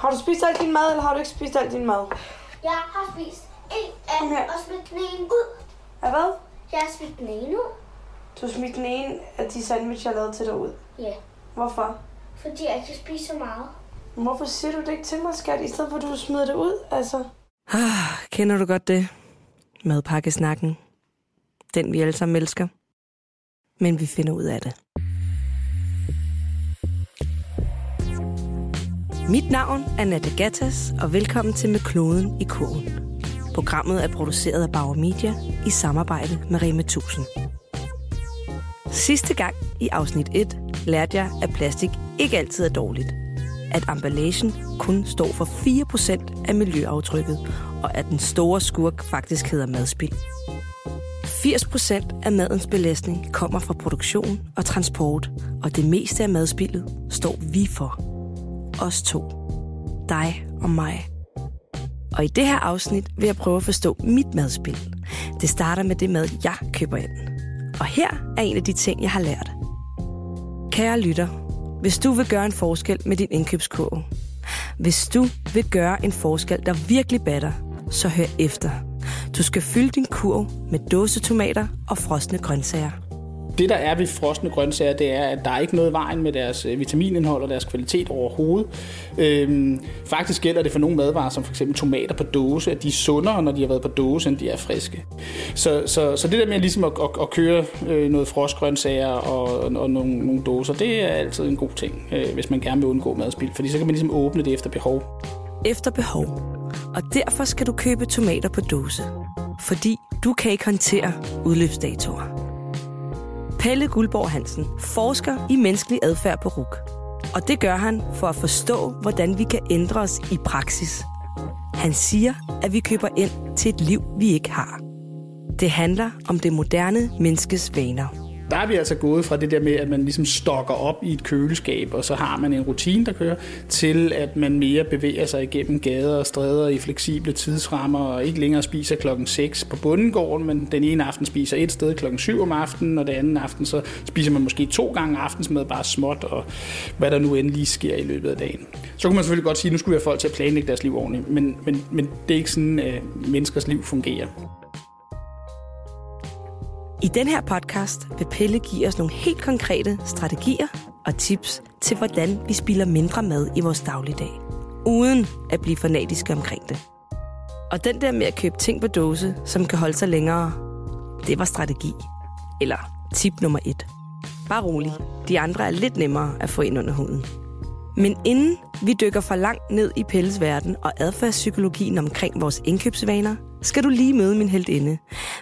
Har du spist alt din mad, eller har du ikke spist alt din mad? Jeg har spist en af her. og smidt den ene ud. Ja, hvad? Jeg har smidt den ene ud. Du har smidt den ene af de sandwich, jeg lavede til dig ud. Ja, Hvorfor? fordi jeg ikke kan spise så meget. Hvorfor siger du det ikke til mig, skat, i stedet for at du smider det ud, altså? Ah, kender du godt det? Madpakkesnakken. Den vi alle sammen elsker. Men vi finder ud af det. Mit navn er Nadia Gattas, og velkommen til Med Kloden i Kurven. Programmet er produceret af Bauer Media i samarbejde med Rema 1000. Sidste gang i afsnit 1 lærte jeg, at plastik ikke altid er dårligt. At emballagen kun står for 4% af miljøaftrykket, og at den store skurk faktisk hedder madspild. 80% af madens belastning kommer fra produktion og transport, og det meste af madspildet står vi for. Os to. Dig og mig. Og i det her afsnit vil jeg prøve at forstå mit madspil. Det starter med det mad, jeg køber ind. Og her er en af de ting, jeg har lært. Kære lytter, hvis du vil gøre en forskel med din indkøbskurve, hvis du vil gøre en forskel, der virkelig batter, så hør efter. Du skal fylde din kurv med dåsetomater og frosne grøntsager. Det, der er ved frosne grøntsager, det er, at der er ikke noget i vejen med deres øh, vitaminindhold og deres kvalitet overhovedet. Øhm, faktisk gælder det for nogle madvarer, som f.eks. tomater på dåse, at de er sundere, når de har været på dåse, end de er friske. Så, så, så det der med ligesom at, at, at køre øh, noget frostgrøntsager og, og nogle, nogle dåser, det er altid en god ting, øh, hvis man gerne vil undgå madspild, fordi så kan man ligesom åbne det efter behov. Efter behov. Og derfor skal du købe tomater på dåse. Fordi du kan ikke håndtere udløbsdatoer. Pelle Guldborg Hansen forsker i menneskelig adfærd på RUK. Og det gør han for at forstå, hvordan vi kan ændre os i praksis. Han siger, at vi køber ind til et liv, vi ikke har. Det handler om det moderne menneskes vaner. Der er vi altså gået fra det der med, at man ligesom stokker op i et køleskab, og så har man en rutine, der kører, til at man mere bevæger sig igennem gader og stræder i fleksible tidsrammer, og ikke længere spiser klokken 6 på bundegården, men den ene aften spiser et sted klokken 7 om aftenen, og den anden aften så spiser man måske to gange aftensmad, bare småt, og hvad der nu endelig sker i løbet af dagen. Så kunne man selvfølgelig godt sige, at nu skulle vi have folk til at planlægge deres liv ordentligt, men, men, men det er ikke sådan, at menneskers liv fungerer. I den her podcast vil Pelle give os nogle helt konkrete strategier og tips til, hvordan vi spilder mindre mad i vores dagligdag, uden at blive fanatiske omkring det. Og den der med at købe ting på dåse, som kan holde sig længere, det var strategi. Eller tip nummer et. Bare rolig, de andre er lidt nemmere at få ind under huden. Men inden vi dykker for langt ned i Pelles verden og adfærdspsykologien omkring vores indkøbsvaner, skal du lige møde min heldinde.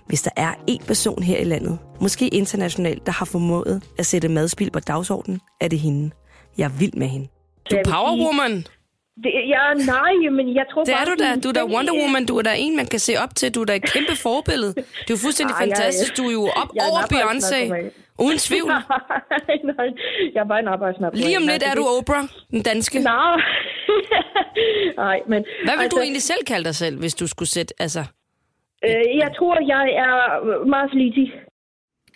Hvis der er en person her i landet, måske internationalt, der har formået at sætte madspil på dagsordenen, er det hende. Jeg er vild med hende. Du er powerwoman. Det, ja, nej, men jeg tror Det er bare... du da. Du er da Wonder Woman. Du er da en, man kan se op til. Du er da et kæmpe forbillede. Det er jo fuldstændig jeg- fantastisk. Du er jo op jeg er over Beyoncé. Uden tvivl. nej, nej, jeg er bare en arbejdsnarkoman. Lige om lidt er du Oprah, den danske. Nej, nej, men... Hvad vil du altså, egentlig selv kalde dig selv, hvis du skulle sætte... Altså, Øh, jeg tror, jeg er meget flittig.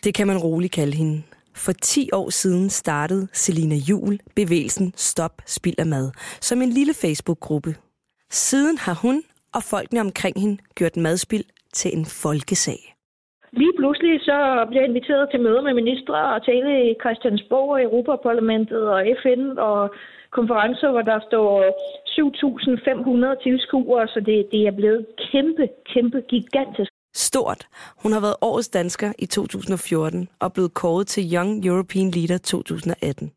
det kan man roligt kalde hende. For 10 år siden startede Selina Jul bevægelsen Stop Spild af Mad som en lille Facebook-gruppe. Siden har hun og folkene omkring hende gjort madspild til en folkesag. Lige pludselig så blev jeg inviteret til møder med ministre og tale i Christiansborg og Europaparlamentet og FN og konferencer, hvor der står 7.500 tilskuere, så det, det er blevet kæmpe, kæmpe, gigantisk. Stort. Hun har været årets dansker i 2014 og blevet kåret til Young European Leader 2018.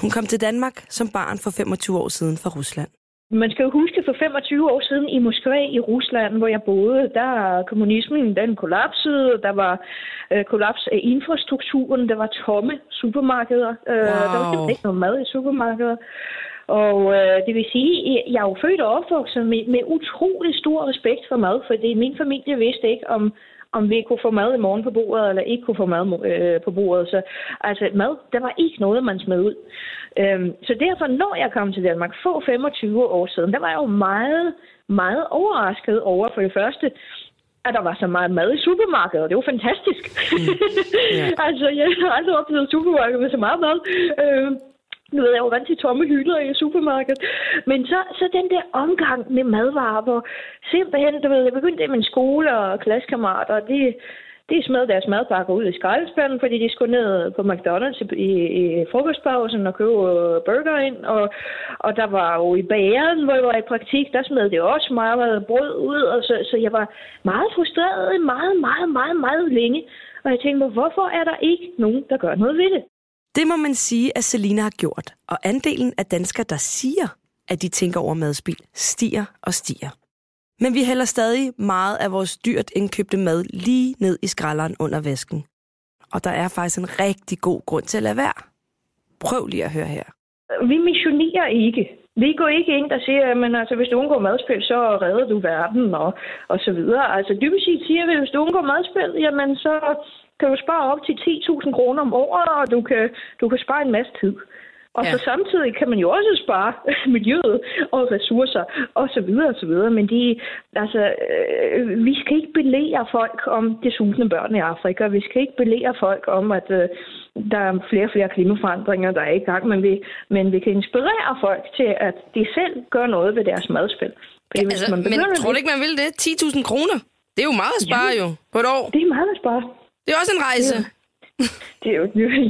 Hun kom til Danmark som barn for 25 år siden fra Rusland. Man skal jo huske, for 25 år siden i Moskva i Rusland, hvor jeg boede, der kommunismen den kollapsede, der var øh, kollaps af infrastrukturen, der var tomme supermarkeder, øh, Wow. der var simpelthen ikke noget mad i supermarkeder. Og øh, det vil sige, jeg er jo født og opvokset med, med utrolig stor respekt for mad, fordi min familie vidste ikke, om, om vi kunne få mad i morgen på bordet, eller ikke kunne få mad øh, på bordet. Så altså mad, der var ikke noget, man smed ud. Øhm, så derfor, når jeg kom til Danmark få 25 år siden, der var jeg jo meget, meget overrasket over for det første, at der var så meget mad i supermarkedet. Det var fantastisk. Ja. altså, jeg har aldrig oplevet et supermarked med så meget mad. Øh, nu ved jeg jo rigtig tomme hylder i supermarkedet. Men så, så den der omgang med madvarer, hvor simpelthen, du ved, jeg begyndte det med min skole og klassekammerater, de, de smed deres madpakker ud i skraldespanden, fordi de skulle ned på McDonald's i, i frokostpausen og købe øh, burger ind. Og, og der var jo i bageren, hvor jeg var i praktik, der smed det også meget brød ud. Og så, så jeg var meget frustreret meget, meget, meget, meget længe. Og jeg tænkte, hvorfor er der ikke nogen, der gør noget ved det? Det må man sige, at Selina har gjort. Og andelen af danskere, der siger, at de tænker over madspil, stiger og stiger. Men vi hælder stadig meget af vores dyrt indkøbte mad lige ned i skralderen under vasken. Og der er faktisk en rigtig god grund til at lade være. Prøv lige at høre her. Vi missionerer ikke. Vi går ikke ind og siger, at altså, hvis du undgår madspil, så redder du verden og, og så videre. Altså dybest set siger vi, at hvis du undgår madspil, jamen så kan du spare op til 10.000 kroner om året, og du kan, du kan spare en masse tid. Og ja. så samtidig kan man jo også spare miljøet og ressourcer og så videre og så videre. Men de, altså, øh, vi skal ikke belære folk om de sultne børn i Afrika. Vi skal ikke belære folk om, at øh, der er flere og flere klimaforandringer, der er i gang. Men vi, men vi kan inspirere folk til, at de selv gør noget ved deres madspil. ja, altså, man men tror du ikke, man vil det? 10.000 kroner? Det er jo meget at spare ja, jo på et år. Det er meget at spare. Det er også en rejse. Ja. Det er jo,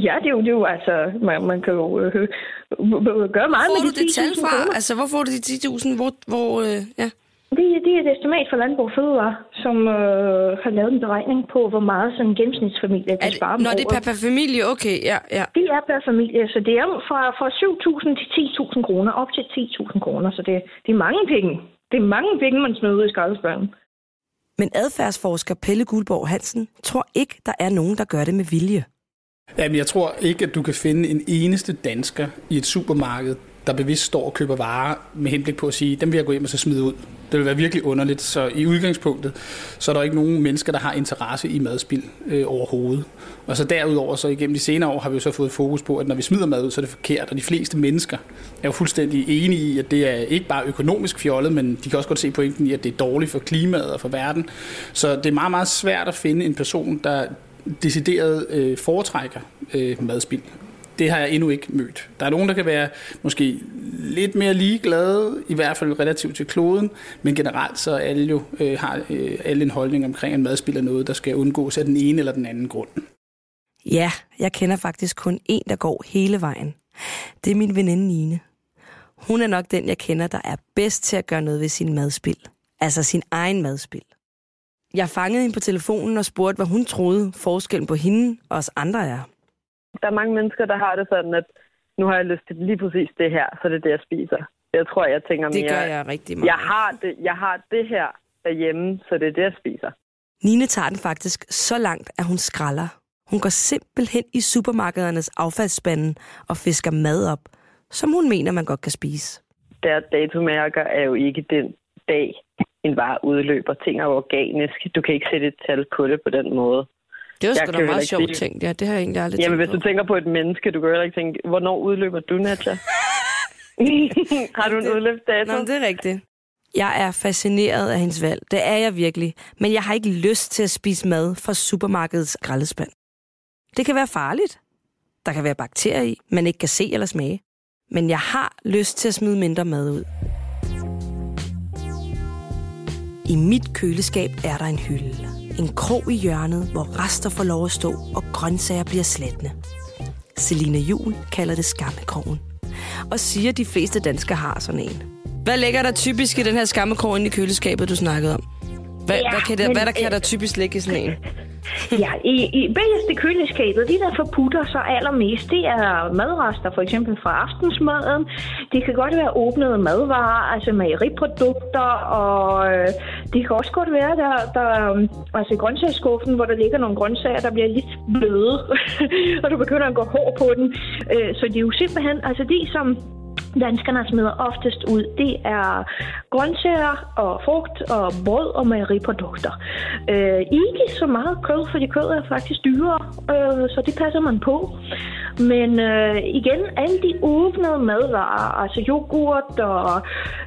ja, det er jo, det er jo altså, man, man kan jo øh, gøre meget hvor med de 10.000 det tal fra? Kroner. Altså, hvor får du de 10.000? Hvor, hvor øh, ja. Det, det er et estimat for Landbrug Fødevare, som øh, har lavet en beregning på, hvor meget sådan en gennemsnitsfamilie kan spare Når det er per, per familie, okay, ja, ja. Det er per familie, så det er fra, fra 7.000 til 10.000 kroner, op til 10.000 kroner, så det, det er mange penge. Det er mange penge, man smider ud i skraldespørgen. Men adfærdsforsker Pelle Guldborg Hansen tror ikke, der er nogen, der gør det med vilje. Jamen, jeg tror ikke, at du kan finde en eneste dansker i et supermarked, der bevidst står og køber varer med henblik på at sige, dem vil jeg gå hjem og så smide ud. Det vil være virkelig underligt. Så i udgangspunktet, så er der ikke nogen mennesker, der har interesse i madspild øh, overhovedet. Og så derudover, så igennem de senere år, har vi jo så fået fokus på, at når vi smider mad ud, så er det forkert. Og de fleste mennesker er jo fuldstændig enige i, at det er ikke bare økonomisk fjollet, men de kan også godt se pointen i, at det er dårligt for klimaet og for verden. Så det er meget, meget svært at finde en person, der decideret øh, foretrækker øh, madspild det har jeg endnu ikke mødt. Der er nogen, der kan være måske lidt mere ligeglade, i hvert fald relativt til kloden, men generelt så alle jo øh, har øh, alle en holdning omkring, at madspil er noget, der skal undgås af den ene eller den anden grund. Ja, jeg kender faktisk kun en, der går hele vejen. Det er min veninde Nine. Hun er nok den, jeg kender, der er bedst til at gøre noget ved sin madspil. Altså sin egen madspil. Jeg fangede hende på telefonen og spurgte, hvad hun troede forskellen på hende og os andre er der er mange mennesker, der har det sådan, at nu har jeg lyst til lige præcis det her, så det er det, jeg spiser. Jeg tror, jeg tænker mere... Det gør jeg rigtig meget. Jeg har det, jeg har det her derhjemme, så det er det, jeg spiser. Nine tager den faktisk så langt, at hun skralder. Hun går simpelthen i supermarkedernes affaldsspanden og fisker mad op, som hun mener, man godt kan spise. Der datomærker er jo ikke den dag, en vare udløber. Ting er organisk. Du kan ikke sætte et tal på det på den måde. Det var sgu da meget sjovt tænkt, ja. Det har jeg egentlig aldrig Jamen, hvis du tænker på et menneske, du kan jo ikke tænke, hvornår udløber du, Nadja? har du en udløbsdato? Nå, det er rigtigt. Jeg er fascineret af hendes valg. Det er jeg virkelig. Men jeg har ikke lyst til at spise mad fra supermarkedets skraldespand. Det kan være farligt. Der kan være bakterier i, man ikke kan se eller smage. Men jeg har lyst til at smide mindre mad ud. I mit køleskab er der en hylde. En krog i hjørnet, hvor rester får lov at stå, og grøntsager bliver slættende. Selina Jul kalder det skammekrogen. Og siger, at de fleste danskere har sådan en. Hvad ligger der typisk i den her skammekrog i køleskabet, du snakkede om? Hvad, ja, hvad, kan der, men, hvad der kan der typisk ligge i sådan en? Ja, i, i bagerste køleskabet, det der forputter sig allermest, det er madrester, for eksempel fra aftensmaden. Det kan godt være åbnede madvarer, altså mejeriprodukter, og øh, det kan også godt være, der, der øhm, altså i grøntsagsskuffen, hvor der ligger nogle grøntsager, der bliver lidt bløde, og du begynder at gå hård på den. Øh, så det er jo simpelthen, altså det som danskerne smider oftest ud, det er grøntsager og frugt og brød og mejeriprodukter. Øh, ikke så meget kød, fordi kød er faktisk dyrere, øh, så det passer man på. Men øh, igen, alle de åbnede madvarer, altså yoghurt og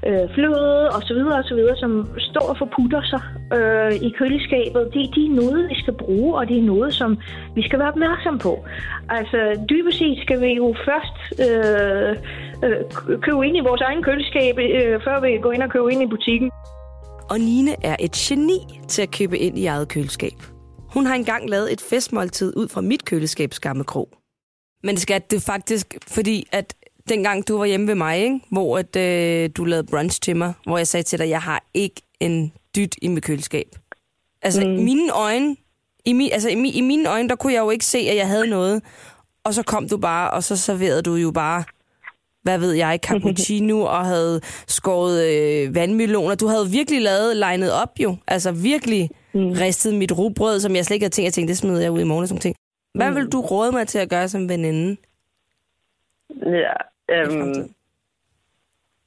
øh, fløde og så videre og så videre, som står og forputter sig øh, i køleskabet, det, de er noget, vi skal bruge, og det er noget, som vi skal være opmærksom på. Altså, dybest set skal vi jo først øh, øh, købe ind i vores egen køleskab, øh, før vi går ind og køber ind i butikken. Og Nine er et geni til at købe ind i eget køleskab. Hun har engang lavet et festmåltid ud fra mit køleskabs gamle krog. Men skat, det er faktisk fordi, at dengang du var hjemme ved mig, ikke? hvor at, øh, du lavede brunch til mig, hvor jeg sagde til dig, jeg har ikke en dyt i mit køleskab. Altså, mm. mine øjne, i, mi, altså, i, mi, i mine øjne, der kunne jeg jo ikke se, at jeg havde noget. Og så kom du bare, og så serverede du jo bare, hvad ved jeg, cappuccino, og havde skåret øh, vandmeloner. Du havde virkelig lavet, legnet op jo. Altså virkelig mm. ristet mit rugbrød, som jeg slet ikke havde tænkt. Jeg tænkte, det smider jeg ud i morgen og sådan ting. Hvad vil du råde mig til at gøre som veninde? Ja, øhm,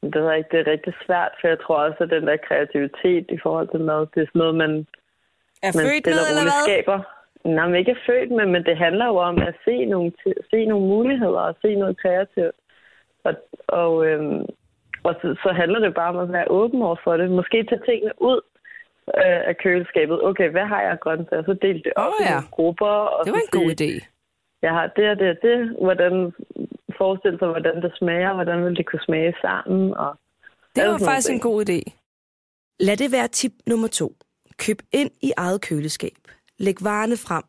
det er ikke, det er rigtig svært, for jeg tror også, at den der kreativitet i forhold til mad, det er sådan noget, man, Er man født med, eller hvad? skaber. Nej, men ikke er født med, men det handler jo om at se nogle, se nogle muligheder og se noget kreativt. Og, og, øhm, og så, så handler det bare om at være åben over for det. Måske tage tingene ud øh, af køleskabet. Okay, hvad har jeg af grøntsager? Så del det op i ja. nogle grupper. Og Det var en god idé. Jeg har det og det og det. Hvordan forestille sig, hvordan det smager? Hvordan vil det kunne smage sammen? Og Det var faktisk en ting. god idé. Lad det være tip nummer to. Køb ind i eget køleskab. Læg varerne frem.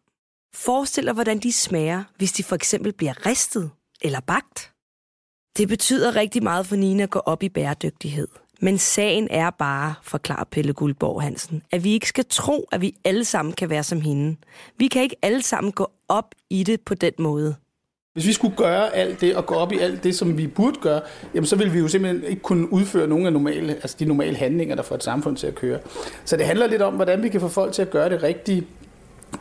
Forestil dig, hvordan de smager, hvis de for eksempel bliver ristet eller bagt. Det betyder rigtig meget for Nina at gå op i bæredygtighed. Men sagen er bare, forklarer Pelle Guldborg Hansen, at vi ikke skal tro, at vi alle sammen kan være som hende. Vi kan ikke alle sammen gå op i det på den måde. Hvis vi skulle gøre alt det og gå op i alt det, som vi burde gøre, jamen så ville vi jo simpelthen ikke kunne udføre nogle af normale, altså de normale handlinger, der får et samfund til at køre. Så det handler lidt om, hvordan vi kan få folk til at gøre det rigtige,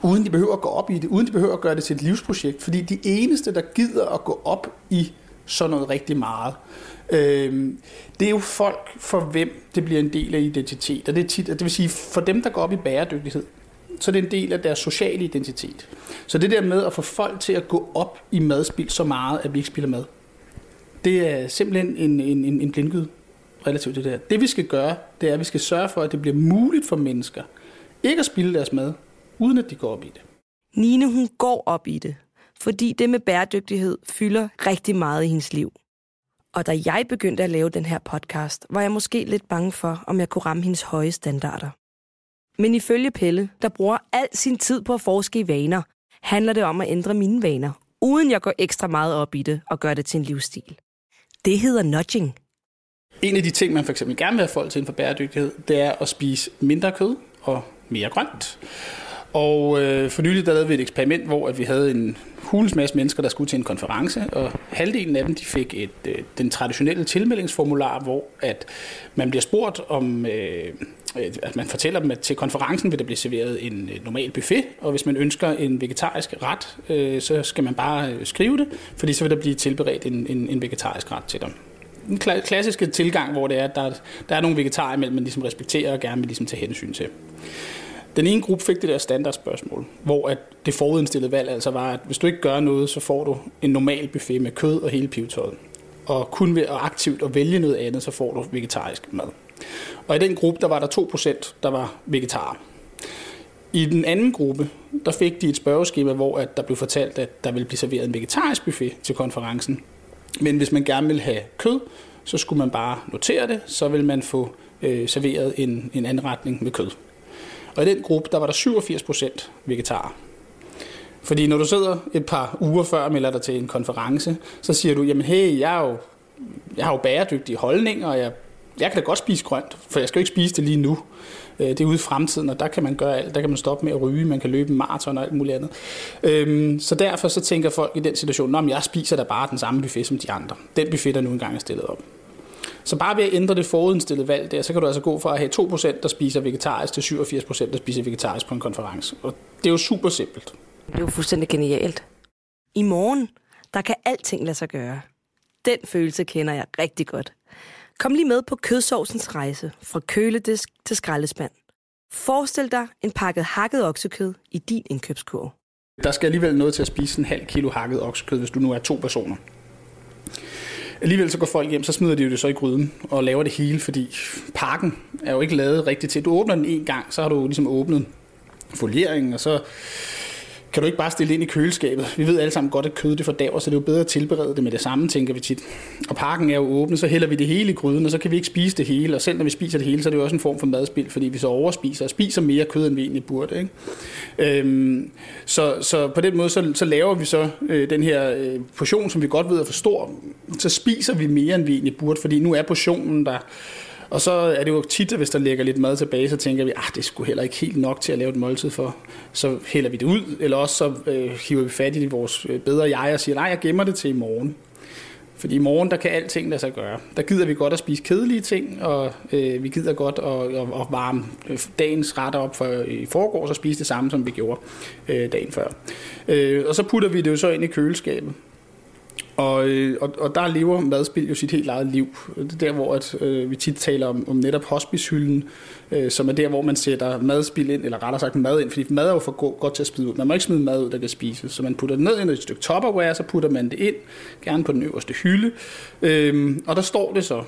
uden de behøver at gå op i det, uden de behøver at gøre det til et livsprojekt. Fordi de eneste, der gider at gå op i sådan noget rigtig meget, øh, det er jo folk, for hvem det bliver en del af identitet. Og det, er tit, det vil sige, for dem, der går op i bæredygtighed, så det er det en del af deres sociale identitet. Så det der med at få folk til at gå op i madspil så meget, at vi ikke spiller mad, det er simpelthen en, en, en, en blindgyde relativt til det her. Det vi skal gøre, det er, at vi skal sørge for, at det bliver muligt for mennesker ikke at spille deres mad, uden at de går op i det. Nine, hun går op i det, fordi det med bæredygtighed fylder rigtig meget i hendes liv. Og da jeg begyndte at lave den her podcast, var jeg måske lidt bange for, om jeg kunne ramme hendes høje standarder. Men ifølge Pelle, der bruger al sin tid på at forske i vaner, handler det om at ændre mine vaner, uden jeg går ekstra meget op i det og gør det til en livsstil. Det hedder nudging. En af de ting, man for eksempel gerne vil have folk til inden for bæredygtighed, det er at spise mindre kød og mere grønt. Og øh, for nylig der lavede vi et eksperiment, hvor at vi havde en hulens masse mennesker, der skulle til en konference, og halvdelen af dem de fik et, øh, den traditionelle tilmeldingsformular, hvor at man bliver spurgt om, øh, øh, at man fortæller dem, at til konferencen vil der blive serveret en øh, normal buffet, og hvis man ønsker en vegetarisk ret, øh, så skal man bare øh, skrive det, fordi så vil der blive tilberedt en, en, en vegetarisk ret til dem den kla- klassiske tilgang, hvor det er, at der, der er nogle vegetarer imellem, man ligesom respekterer og gerne vil ligesom tage hensyn til. Den ene gruppe fik det der standardspørgsmål, hvor at det forudindstillede valg altså var, at hvis du ikke gør noget, så får du en normal buffet med kød og hele pivetøjet. Og kun ved at aktivt at vælge noget andet, så får du vegetarisk mad. Og i den gruppe, der var der 2%, der var vegetarer. I den anden gruppe, der fik de et spørgeskema, hvor at der blev fortalt, at der ville blive serveret en vegetarisk buffet til konferencen. Men hvis man gerne vil have kød, så skulle man bare notere det, så vil man få øh, serveret en, en anretning med kød. Og i den gruppe, der var der 87 procent vegetarer. Fordi når du sidder et par uger før og melder dig til en konference, så siger du, jamen hey, jeg, er jo, jeg har jo bæredygtige holdninger, og jeg, jeg kan da godt spise grønt, for jeg skal jo ikke spise det lige nu. Øh, det er ude i fremtiden, og der kan man gøre alt. Der kan man stoppe med at ryge, man kan løbe en maraton og alt muligt andet. Øhm, så derfor så tænker folk i den situation, at jeg spiser da bare den samme buffet som de andre. Den buffet, der nu engang er stillet op. Så bare ved at ændre det forudindstillede valg der, så kan du altså gå fra at have 2%, der spiser vegetarisk, til 87%, der spiser vegetarisk på en konference. Og det er jo super simpelt. Det er jo fuldstændig genialt. I morgen, der kan alting lade sig gøre. Den følelse kender jeg rigtig godt. Kom lige med på kødsovsens rejse fra køledisk til skraldespand. Forestil dig en pakket hakket oksekød i din indkøbskurv. Der skal alligevel noget til at spise en halv kilo hakket oksekød, hvis du nu er to personer. Alligevel så går folk hjem, så smider de jo det så i gryden og laver det hele, fordi pakken er jo ikke lavet rigtigt til. Du åbner den en gang, så har du ligesom åbnet folieringen, og så kan du ikke bare stille det ind i køleskabet. Vi ved alle sammen godt, at kød det fordaver, så det er jo bedre at tilberede det med det samme, tænker vi tit. Og pakken er jo åben, så hælder vi det hele i gryden, og så kan vi ikke spise det hele. Og selv når vi spiser det hele, så er det jo også en form for madspil, fordi vi så overspiser og spiser mere kød, end vi egentlig burde. Ikke? Øhm, så, så på den måde, så, så laver vi så øh, den her øh, portion, som vi godt ved er for stor. Så spiser vi mere, end vi egentlig burde, fordi nu er portionen der og så er det jo tit, at hvis der ligger lidt mad tilbage, så tænker vi, at ah, det skulle heller ikke helt nok til at lave et måltid for. Så hælder vi det ud, eller også så øh, hiver vi fat i det, vores øh, bedre jeg og siger, nej, jeg gemmer det til i morgen. Fordi i morgen, der kan alting lade sig gøre. Der gider vi godt at spise kedelige ting, og øh, vi gider godt at, at, at varme øh, dagens retter op for øh, i forgårs og spise det samme, som vi gjorde øh, dagen før. Øh, og så putter vi det jo så ind i køleskabet. Og, øh, og, og der lever madspil jo sit helt eget liv. Det er der, hvor at, øh, vi tit taler om, om netop hospicehylden, øh, som er der, hvor man sætter madspil ind, eller rettere sagt mad ind, fordi mad er jo for god, godt til at smide ud. Man må ikke smide mad ud, der kan spises. Så man putter det ned i et stykke topperware, så putter man det ind, gerne på den øverste hylde. Øh, og der står det så.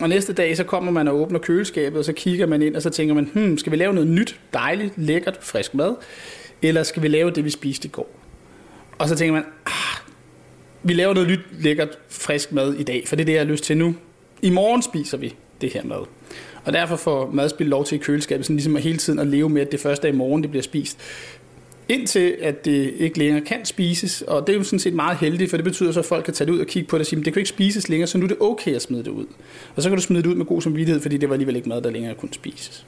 Og næste dag, så kommer man og åbner køleskabet, og så kigger man ind, og så tænker man, hmm, skal vi lave noget nyt, dejligt, lækkert, frisk mad? Eller skal vi lave det, vi spiste i går? Og så tænker man, ah, vi laver noget nyt, lækkert, frisk mad i dag, for det er det, jeg har lyst til nu. I morgen spiser vi det her mad. Og derfor får madspil lov til i køleskabet, sådan ligesom at hele tiden at leve med, at det første dag i morgen, det bliver spist. Indtil at det ikke længere kan spises, og det er jo sådan set meget heldigt, for det betyder så, at folk kan tage det ud og kigge på det og sige, at det kan ikke spises længere, så nu er det okay at smide det ud. Og så kan du smide det ud med god samvittighed, fordi det var alligevel ikke mad, der længere kunne spises.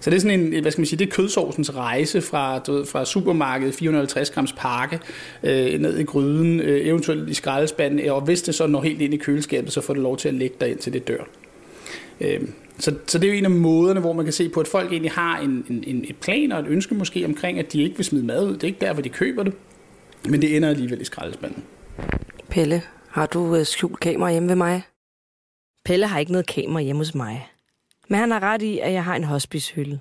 Så det er sådan en, hvad skal man sige, det er kødsovsens rejse fra, du ved, fra supermarkedet, 450 grams pakke, øh, ned i gryden, øh, eventuelt i skraldespanden, og hvis det så når helt ind i køleskabet, så får det lov til at lægge der til det dør. Øh, så, så det er jo en af måderne, hvor man kan se på, at folk egentlig har en, en, en et plan og et ønske måske omkring, at de ikke vil smide mad ud. Det er ikke der, hvor de køber det, men det ender alligevel i skraldespanden. Pelle, har du øh, skjult kamera hjemme ved mig? Pelle har ikke noget kamera hjemme hos mig. Men han har ret i, at jeg har en hospicehylde.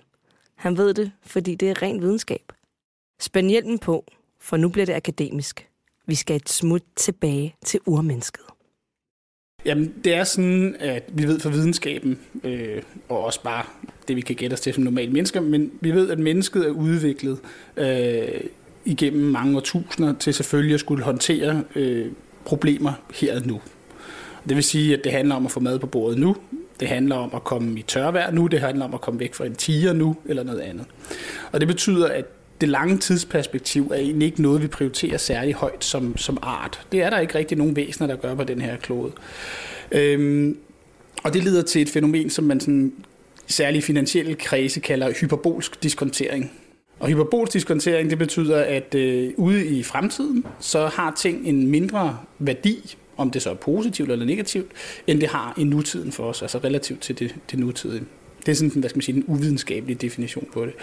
Han ved det, fordi det er ren videnskab. Spænd hjelmen på, for nu bliver det akademisk. Vi skal et smut tilbage til urmennesket. Jamen, det er sådan, at vi ved fra videnskaben, øh, og også bare det, vi kan gætte os til som normale mennesker, men vi ved, at mennesket er udviklet øh, igennem mange årtusinder til selvfølgelig at skulle håndtere øh, problemer her og nu. Det vil sige, at det handler om at få mad på bordet nu, det handler om at komme i tørvejr nu, det handler om at komme væk fra en tiger nu, eller noget andet. Og det betyder, at det lange tidsperspektiv er egentlig ikke noget, vi prioriterer særlig højt som, som art. Det er der ikke rigtig nogen væsener, der gør på den her klode. Øhm, og det leder til et fænomen, som man sådan, særlig finansielle kredse kalder hyperbolsk diskontering. Og hyperbolsk diskontering, det betyder, at øh, ude i fremtiden, så har ting en mindre værdi om det så er positivt eller negativt, end det har i nutiden for os, altså relativt til det, det nutidige. Det er sådan, hvad skal man sige, den uvidenskabelige definition på det.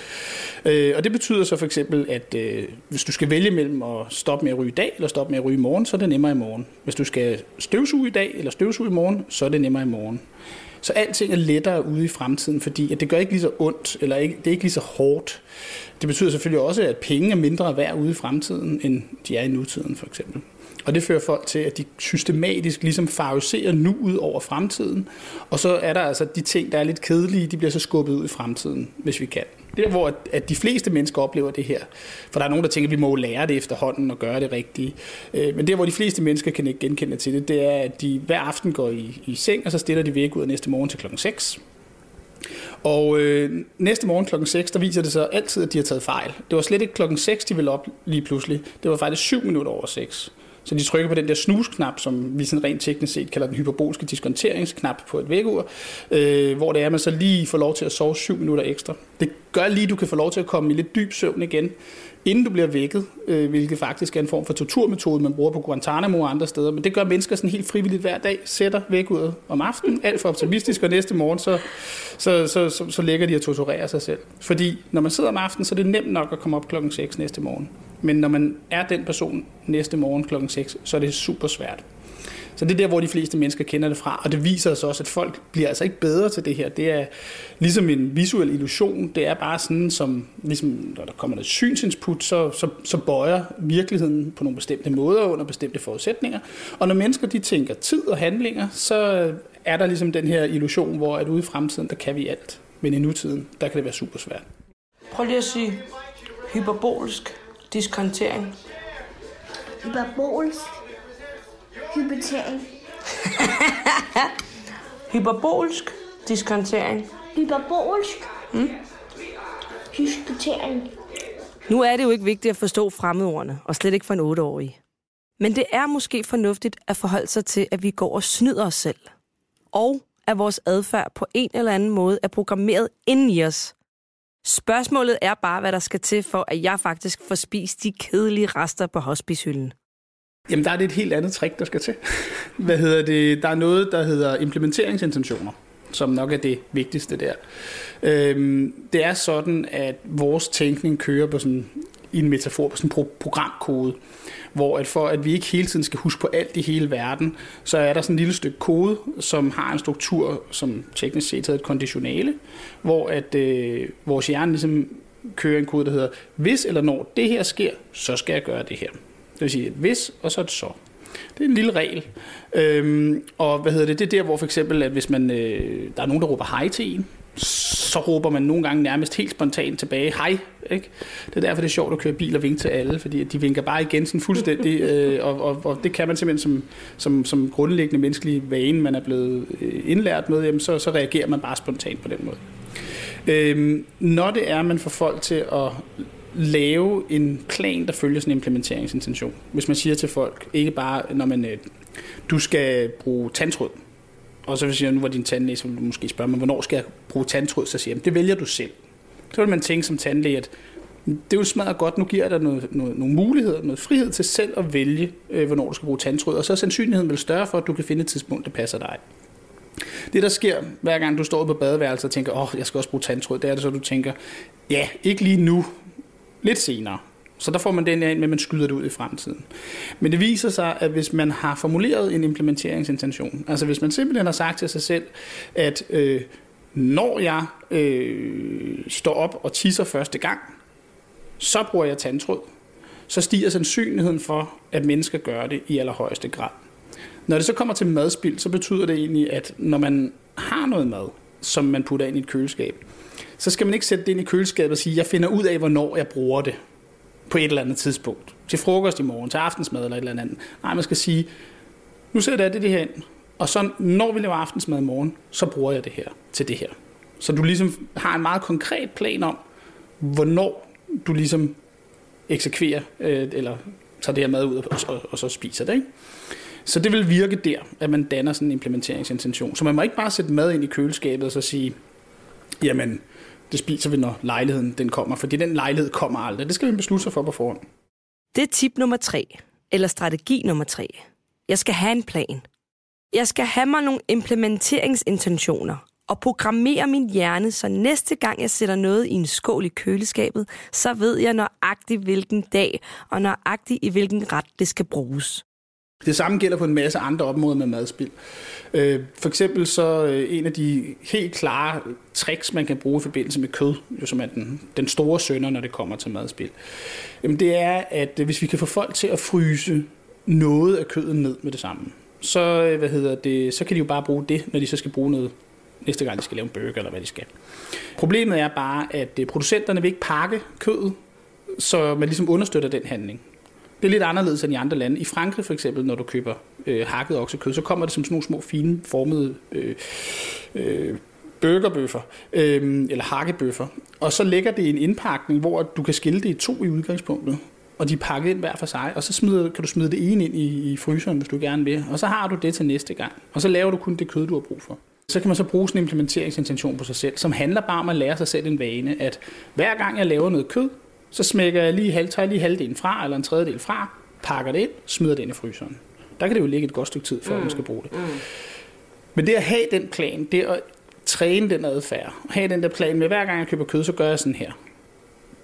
Øh, og det betyder så for eksempel, at øh, hvis du skal vælge mellem at stoppe med at ryge i dag, eller stoppe med at ryge i morgen, så er det nemmere i morgen. Hvis du skal støvsuge i dag, eller støvsuge i morgen, så er det nemmere i morgen. Så alting er lettere ude i fremtiden, fordi at det gør ikke lige så ondt, eller ikke, det er ikke lige så hårdt. Det betyder selvfølgelig også, at penge er mindre værd ude i fremtiden, end de er i nutiden for eksempel. Og det fører folk til, at de systematisk ligesom favoriserer nuet over fremtiden. Og så er der altså de ting, der er lidt kedelige, de bliver så skubbet ud i fremtiden, hvis vi kan. Det er, hvor at de fleste mennesker oplever det her. For der er nogen, der tænker, at vi må lære det efterhånden og gøre det rigtige. Øh, men det, hvor de fleste mennesker kan ikke genkende til det, det er, at de hver aften går i, i seng, og så stiller de væk ud af næste morgen til klokken 6. Og øh, næste morgen klokken 6, der viser det sig altid, at de har taget fejl. Det var slet ikke klokken 6, de ville op lige pludselig. Det var faktisk 7 minutter over 6. Så de trykker på den der snusknap, som vi sådan rent teknisk set kalder den hyperbolske diskonteringsknap på et vækkeur, øh, hvor det er, at man så lige får lov til at sove 7 minutter ekstra. Det gør lige, at du kan få lov til at komme i lidt dyb søvn igen, inden du bliver vækket, øh, hvilket faktisk er en form for torturmetode, man bruger på Guantanamo og andre steder. Men det gør mennesker sådan helt frivilligt hver dag, sætter vækkeuret om aftenen, alt for optimistisk, og næste morgen, så, så, så, så, så lægger de at torturere sig selv. Fordi når man sidder om aftenen, så er det nemt nok at komme op klokken 6 næste morgen. Men når man er den person næste morgen klokken 6, så er det super svært. Så det er der, hvor de fleste mennesker kender det fra, og det viser sig også, at folk bliver altså ikke bedre til det her. Det er ligesom en visuel illusion. Det er bare sådan, som ligesom, når der kommer noget synsinput, så, så, så bøjer virkeligheden på nogle bestemte måder under bestemte forudsætninger. Og når mennesker de tænker tid og handlinger, så er der ligesom den her illusion, hvor at ude i fremtiden, der kan vi alt. Men i nutiden, der kan det være super svært. Prøv lige at sige hyperbolsk diskontering. Hyperbolsk. Hypotering. Hyperbolsk diskontering. Hyperbolsk. Mm. Hyskotering. Nu er det jo ikke vigtigt at forstå fremmedordene, og slet ikke for en otteårig. Men det er måske fornuftigt at forholde sig til, at vi går og snyder os selv. Og at vores adfærd på en eller anden måde er programmeret inden i os. Spørgsmålet er bare, hvad der skal til for, at jeg faktisk får spist de kedelige rester på hospicehylden. Jamen, der er det et helt andet trick, der skal til. Hvad hedder det? Der er noget, der hedder implementeringsintentioner, som nok er det vigtigste der. Øhm, det er sådan, at vores tænkning kører på sådan, i en metafor på sådan en pro- programkode, hvor at for at vi ikke hele tiden skal huske på alt i hele verden, så er der sådan et lille stykke kode, som har en struktur, som teknisk set hedder et konditionale, hvor at øh, vores hjerne ligesom kører en kode, der hedder, hvis eller når det her sker, så skal jeg gøre det her. Det vil sige et hvis, og så et så. Det er en lille regel. Øhm, og hvad hedder det? Det er der, hvor for eksempel, at hvis man, øh, der er nogen, der råber hej til en, så råber man nogle gange nærmest helt spontant tilbage, hej. Ikke? Det er derfor, det er sjovt at køre bil og vinke til alle, fordi de vinker bare igen sådan fuldstændig, øh, og, og, og det kan man simpelthen som, som, som grundlæggende menneskelig vane, man er blevet øh, indlært med, jamen, så, så reagerer man bare spontant på den måde. Øhm, når det er, man får folk til at lave en plan, der følger sådan en implementeringsintention. Hvis man siger til folk, ikke bare, når man, øh, du skal bruge tandtråd, og så siger jeg, nu var din tandlæge, så vil du måske spørge mig, hvornår skal jeg bruge tandtråd? Så siger jeg, det vælger du selv. Så vil man tænke som tandlæge, at mm, det er jo smadret godt, nu giver jeg dig noget, noget, nogle muligheder, noget frihed til selv at vælge, øh, hvornår du skal bruge tandtråd, og så er sandsynligheden vel større for, at du kan finde et tidspunkt, der passer dig. Det, der sker, hver gang du står på badeværelset og tænker, åh, oh, jeg skal også bruge tandtråd, det er det så, du tænker, ja, ikke lige nu, lidt senere. Så der får man den ind med, at man skyder det ud i fremtiden. Men det viser sig, at hvis man har formuleret en implementeringsintention, altså hvis man simpelthen har sagt til sig selv, at øh, når jeg øh, står op og tisser første gang, så bruger jeg tandtråd, så stiger sandsynligheden for, at mennesker gør det i allerhøjeste grad. Når det så kommer til madspild, så betyder det egentlig, at når man har noget mad, som man putter ind i et køleskab, så skal man ikke sætte det ind i køleskabet og sige, jeg finder ud af, hvornår jeg bruger det på et eller andet tidspunkt. Til frokost i morgen, til aftensmad eller et eller andet. Nej, man skal sige, nu sætter jeg det, det her ind, og så når vi laver aftensmad i morgen, så bruger jeg det her til det her. Så du ligesom har en meget konkret plan om, hvornår du ligesom eksekverer, øh, eller tager det her mad ud og, og, og så spiser det. Ikke? Så det vil virke der, at man danner sådan en implementeringsintention. Så man må ikke bare sætte mad ind i køleskabet og så sige, jamen, det spiser vi, når lejligheden den kommer, fordi den lejlighed kommer aldrig. Det skal vi beslutte sig for på forhånd. Det er tip nummer tre, eller strategi nummer tre. Jeg skal have en plan. Jeg skal have mig nogle implementeringsintentioner og programmere min hjerne, så næste gang jeg sætter noget i en skål i køleskabet, så ved jeg nøjagtigt hvilken dag og nøjagtigt i hvilken ret det skal bruges. Det samme gælder på en masse andre områder med madspild. Øh, for eksempel så øh, en af de helt klare tricks, man kan bruge i forbindelse med kød, jo som er den, den store sønder, når det kommer til madspild, det er, at øh, hvis vi kan få folk til at fryse noget af kødet ned med det samme, så, øh, hvad hedder det, så kan de jo bare bruge det, når de så skal bruge noget næste gang, de skal lave en burger, eller hvad de skal. Problemet er bare, at øh, producenterne vil ikke pakke kødet, så man ligesom understøtter den handling. Det er lidt anderledes end i andre lande. I Frankrig for eksempel, når du køber øh, hakket oksekød, så kommer det som sådan nogle små, fine, formede øh, øh, burgerbøffer, øh, eller hakkebøffer. Og så lægger det i en indpakning, hvor du kan skille det i to i udgangspunktet. Og de er pakket ind hver for sig, og så smider, kan du smide det ene ind i, i fryseren, hvis du gerne vil. Og så har du det til næste gang. Og så laver du kun det kød, du har brug for. Så kan man så bruge sådan en implementeringsintention på sig selv, som handler bare om at lære sig selv en vane, at hver gang jeg laver noget kød, så smækker jeg lige, halv, tager jeg lige halvdelen fra, eller en tredjedel fra, pakker det ind, smider det ind i fryseren. Der kan det jo ligge et godt stykke tid, før mm. man skal bruge det. Mm. Men det at have den plan, det at træne den adfærd, have den der plan med, hver gang jeg køber kød, så gør jeg sådan her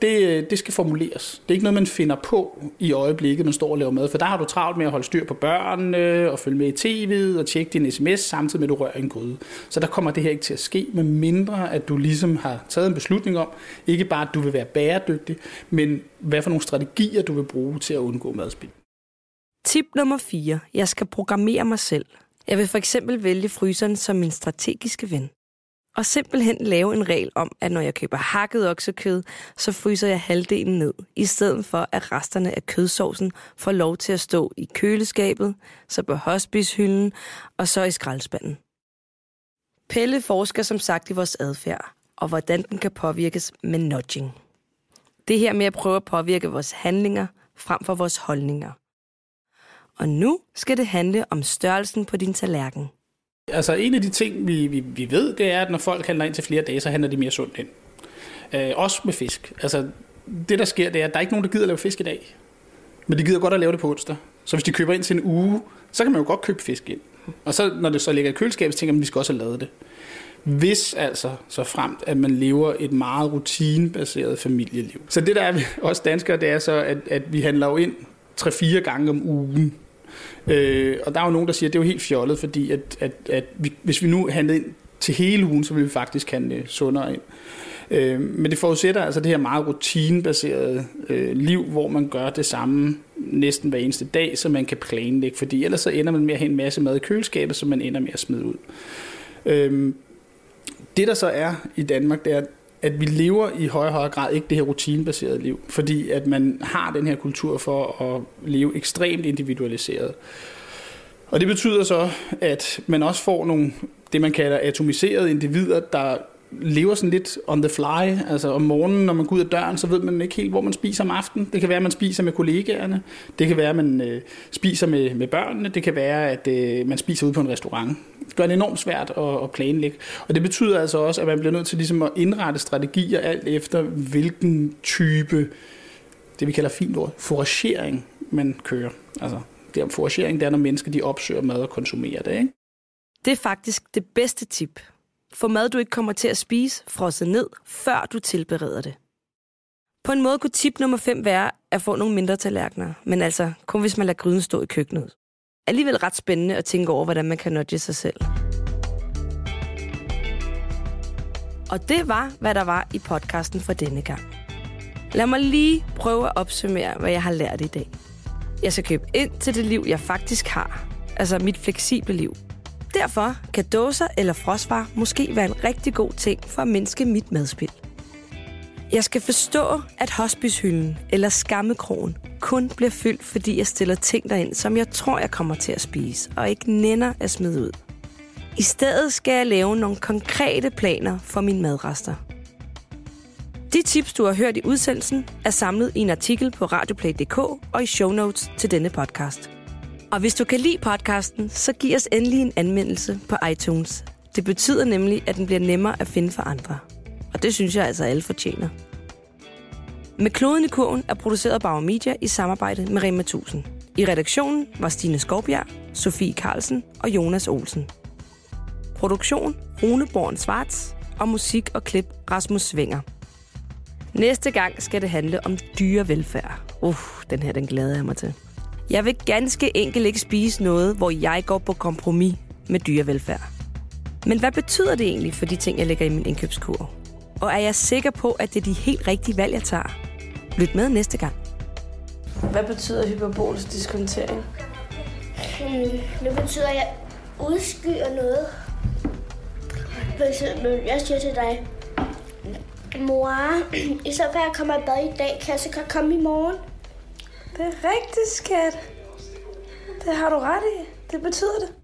det, øh, det skal formuleres. Det er ikke noget, man finder på i øjeblikket, man står og laver mad, for der har du travlt med at holde styr på børnene, og følge med i tv'et, og tjekke din sms, samtidig med at du rører en gryde. Så der kommer det her ikke til at ske, med mindre at du ligesom har taget en beslutning om, ikke bare at du vil være bæredygtig, men hvad for nogle strategier du vil bruge til at undgå madspild. Tip nummer 4. Jeg skal programmere mig selv. Jeg vil for eksempel vælge fryseren som min strategiske ven. Og simpelthen lave en regel om, at når jeg køber hakket oksekød, så fryser jeg halvdelen ned, i stedet for at resterne af kødsovsen får lov til at stå i køleskabet, så på hospicehylden og så i skraldespanden. Pelle forsker som sagt i vores adfærd, og hvordan den kan påvirkes med nudging. Det her med at prøve at påvirke vores handlinger frem for vores holdninger. Og nu skal det handle om størrelsen på din tallerken. Altså en af de ting, vi, vi, vi ved, det er, at når folk handler ind til flere dage, så handler de mere sundt ind. Øh, også med fisk. Altså det der sker, det er, at der er ikke nogen, der gider at lave fisk i dag. Men de gider godt at lave det på onsdag. Så hvis de køber ind til en uge, så kan man jo godt købe fisk ind. Og så når det så ligger i køleskabet, så tænker man, at vi skal også have lavet det. Hvis altså så fremt, at man lever et meget rutinebaseret familieliv. Så det der er vi også danskere, det er så, at, at vi handler jo ind 3-4 gange om ugen. Øh, og der er jo nogen, der siger, at det er jo helt fjollet, fordi at, at, at vi, hvis vi nu handlede ind til hele ugen, så vil vi faktisk handle sundere ind. Øh, men det forudsætter altså det her meget rutinebaserede øh, liv, hvor man gør det samme næsten hver eneste dag, så man kan planlægge, fordi ellers så ender man med at have en masse mad i køleskabet, som man ender med at smide ud. Øh, det der så er i Danmark, det er, at at vi lever i højere og højere grad ikke det her rutinebaserede liv, fordi at man har den her kultur for at leve ekstremt individualiseret. Og det betyder så, at man også får nogle, det man kalder atomiserede individer, der lever sådan lidt on the fly. Altså om morgenen, når man går ud af døren, så ved man ikke helt, hvor man spiser om aftenen. Det kan være, at man spiser med kollegaerne. Det kan være, at man øh, spiser med, med børnene. Det kan være, at øh, man spiser ude på en restaurant. Det gør det enormt svært at, at planlægge. Og det betyder altså også, at man bliver nødt til ligesom at indrette strategier alt efter, hvilken type, det vi kalder fint ord, foragering, man kører. Altså, det er foragering, det er, når mennesker de opsøger mad og konsumerer det. Ikke? Det er faktisk det bedste tip. Få mad, du ikke kommer til at spise, frosset ned, før du tilbereder det. På en måde kunne tip nummer 5 være at få nogle mindre tallerkener, men altså kun hvis man lader gryden stå i køkkenet. Alligevel ret spændende at tænke over, hvordan man kan nudge sig selv. Og det var, hvad der var i podcasten for denne gang. Lad mig lige prøve at opsummere, hvad jeg har lært i dag. Jeg skal købe ind til det liv, jeg faktisk har. Altså mit fleksible liv. Derfor kan dåser eller frostvarer måske være en rigtig god ting for at mindske mit madspild. Jeg skal forstå, at hospicehylden eller skammekrogen kun bliver fyldt, fordi jeg stiller ting derind, som jeg tror, jeg kommer til at spise, og ikke nænder at smide ud. I stedet skal jeg lave nogle konkrete planer for mine madrester. De tips, du har hørt i udsendelsen, er samlet i en artikel på radioplay.dk og i show notes til denne podcast. Og hvis du kan lide podcasten, så giv os endelig en anmeldelse på iTunes. Det betyder nemlig, at den bliver nemmere at finde for andre. Og det synes jeg altså, alle fortjener. Med kloden i kurven er produceret af Bauer Media i samarbejde med Rema 1000. I redaktionen var Stine Skovbjerg, Sofie Carlsen og Jonas Olsen. Produktion Rune Born Svarts og musik og klip Rasmus Svinger. Næste gang skal det handle om dyrevelfærd. Uh, den her den glæder jeg mig til. Jeg vil ganske enkelt ikke spise noget, hvor jeg går på kompromis med dyrevelfærd. Men hvad betyder det egentlig for de ting, jeg lægger i min indkøbskur? Og er jeg sikker på, at det er de helt rigtige valg, jeg tager? Lyt med næste gang. Hvad betyder hyperbolisk diskontering? Hmm, det betyder, at jeg udskyer noget. For eksempel, jeg siger til dig, mor, i stedet for at jeg kommer i bad i dag, kan jeg så godt komme i morgen? Det er rigtigt, skat. Det har du ret i. Det betyder det.